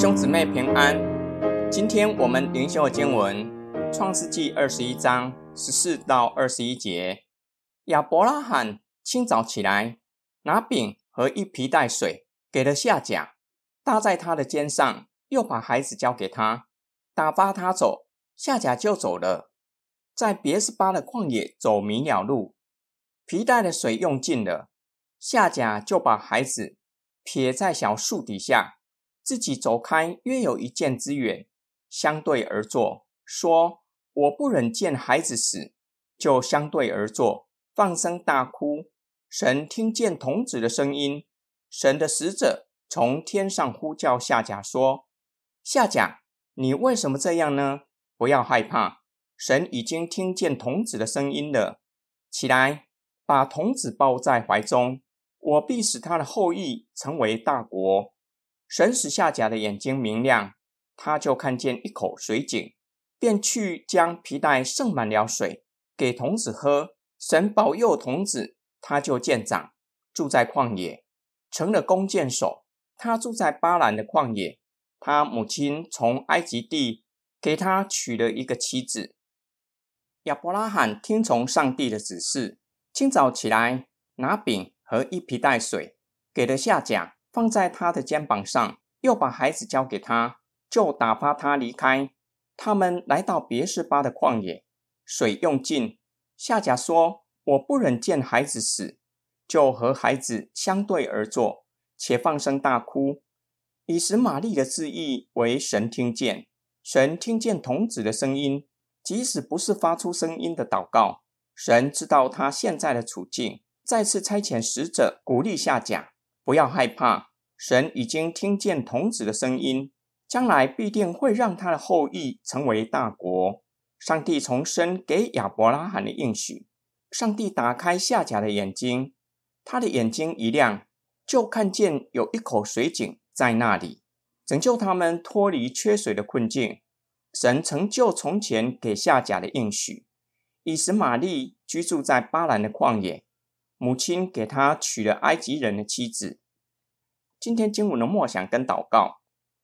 兄姊妹平安，今天我们灵修的经文《创世纪》二十一章十四到二十一节。亚伯拉罕清早起来，拿饼和一皮带水给了夏甲，搭在他的肩上，又把孩子交给他，打发他走。夏甲就走了，在别斯巴的旷野走迷了路，皮带的水用尽了，夏甲就把孩子撇在小树底下。自己走开约有一箭之远，相对而坐，说：“我不忍见孩子死，就相对而坐，放声大哭。神听见童子的声音，神的使者从天上呼叫夏甲说：‘夏甲，你为什么这样呢？不要害怕，神已经听见童子的声音了。起来，把童子抱在怀中，我必使他的后裔成为大国。’”神使夏甲的眼睛明亮，他就看见一口水井，便去将皮带盛满了水给童子喝。神保佑童子，他就见长，住在旷野，成了弓箭手。他住在巴兰的旷野，他母亲从埃及地给他娶了一个妻子。亚伯拉罕听从上帝的指示，清早起来拿饼和一皮带水给了夏甲。放在他的肩膀上，又把孩子交给他，就打发他离开。他们来到别是巴的旷野，水用尽。夏甲说：“我不忍见孩子死，就和孩子相对而坐，且放声大哭，以使玛丽的字意为神听见。神听见童子的声音，即使不是发出声音的祷告，神知道他现在的处境，再次差遣使者鼓励夏甲。”不要害怕，神已经听见童子的声音，将来必定会让他的后裔成为大国。上帝重申给亚伯拉罕的应许。上帝打开夏甲的眼睛，他的眼睛一亮，就看见有一口水井在那里，拯救他们脱离缺水的困境。神成就从前给夏甲的应许，以使玛丽居住在巴兰的旷野。母亲给他娶了埃及人的妻子。今天经文的默想跟祷告，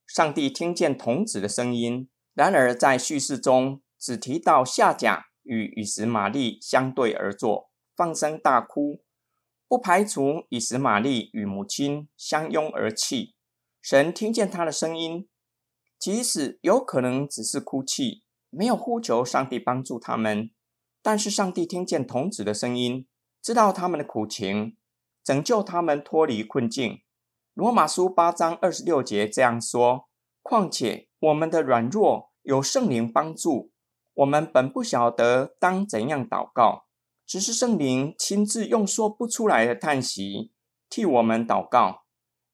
上帝听见童子的声音，然而在叙事中只提到夏甲与以实玛利相对而坐，放声大哭，不排除以实玛利与母亲相拥而泣。神听见他的声音，即使有可能只是哭泣，没有呼求上帝帮助他们，但是上帝听见童子的声音。知道他们的苦情，拯救他们脱离困境。罗马书八章二十六节这样说：况且我们的软弱有圣灵帮助，我们本不晓得当怎样祷告，只是圣灵亲自用说不出来的叹息替我们祷告。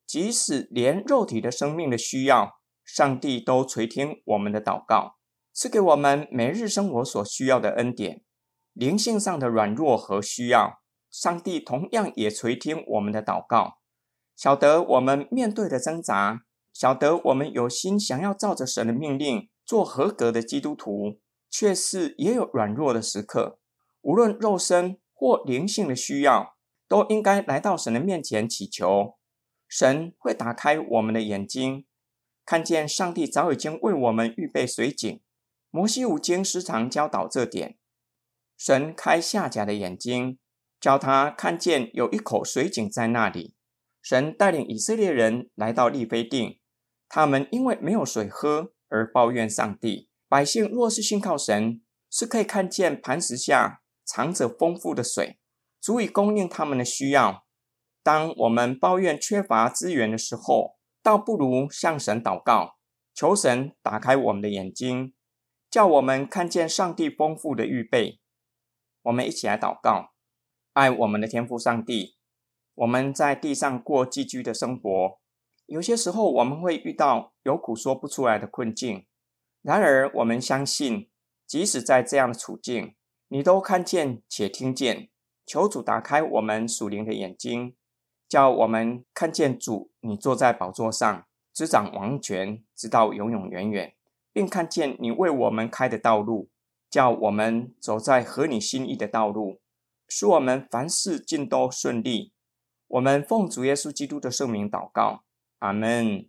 即使连肉体的生命的需要，上帝都垂听我们的祷告，赐给我们每日生活所需要的恩典。灵性上的软弱和需要。上帝同样也垂听我们的祷告，晓得我们面对的挣扎，晓得我们有心想要照着神的命令做合格的基督徒，却是也有软弱的时刻。无论肉身或灵性的需要，都应该来到神的面前祈求，神会打开我们的眼睛，看见上帝早已经为我们预备水井。摩西五经时常教导这点，神开下甲的眼睛。叫他看见有一口水井在那里。神带领以色列人来到利非定，他们因为没有水喝而抱怨上帝。百姓若是信靠神，是可以看见磐石下藏着丰富的水，足以供应他们的需要。当我们抱怨缺乏资源的时候，倒不如向神祷告，求神打开我们的眼睛，叫我们看见上帝丰富的预备。我们一起来祷告。爱我们的天父上帝，我们在地上过寄居的生活，有些时候我们会遇到有苦说不出来的困境。然而，我们相信，即使在这样的处境，你都看见且听见。求主打开我们属灵的眼睛，叫我们看见主，你坐在宝座上，执掌王权，直到永永远远，并看见你为我们开的道路，叫我们走在合你心意的道路。使我们凡事尽都顺利。我们奉主耶稣基督的圣名祷告，阿门。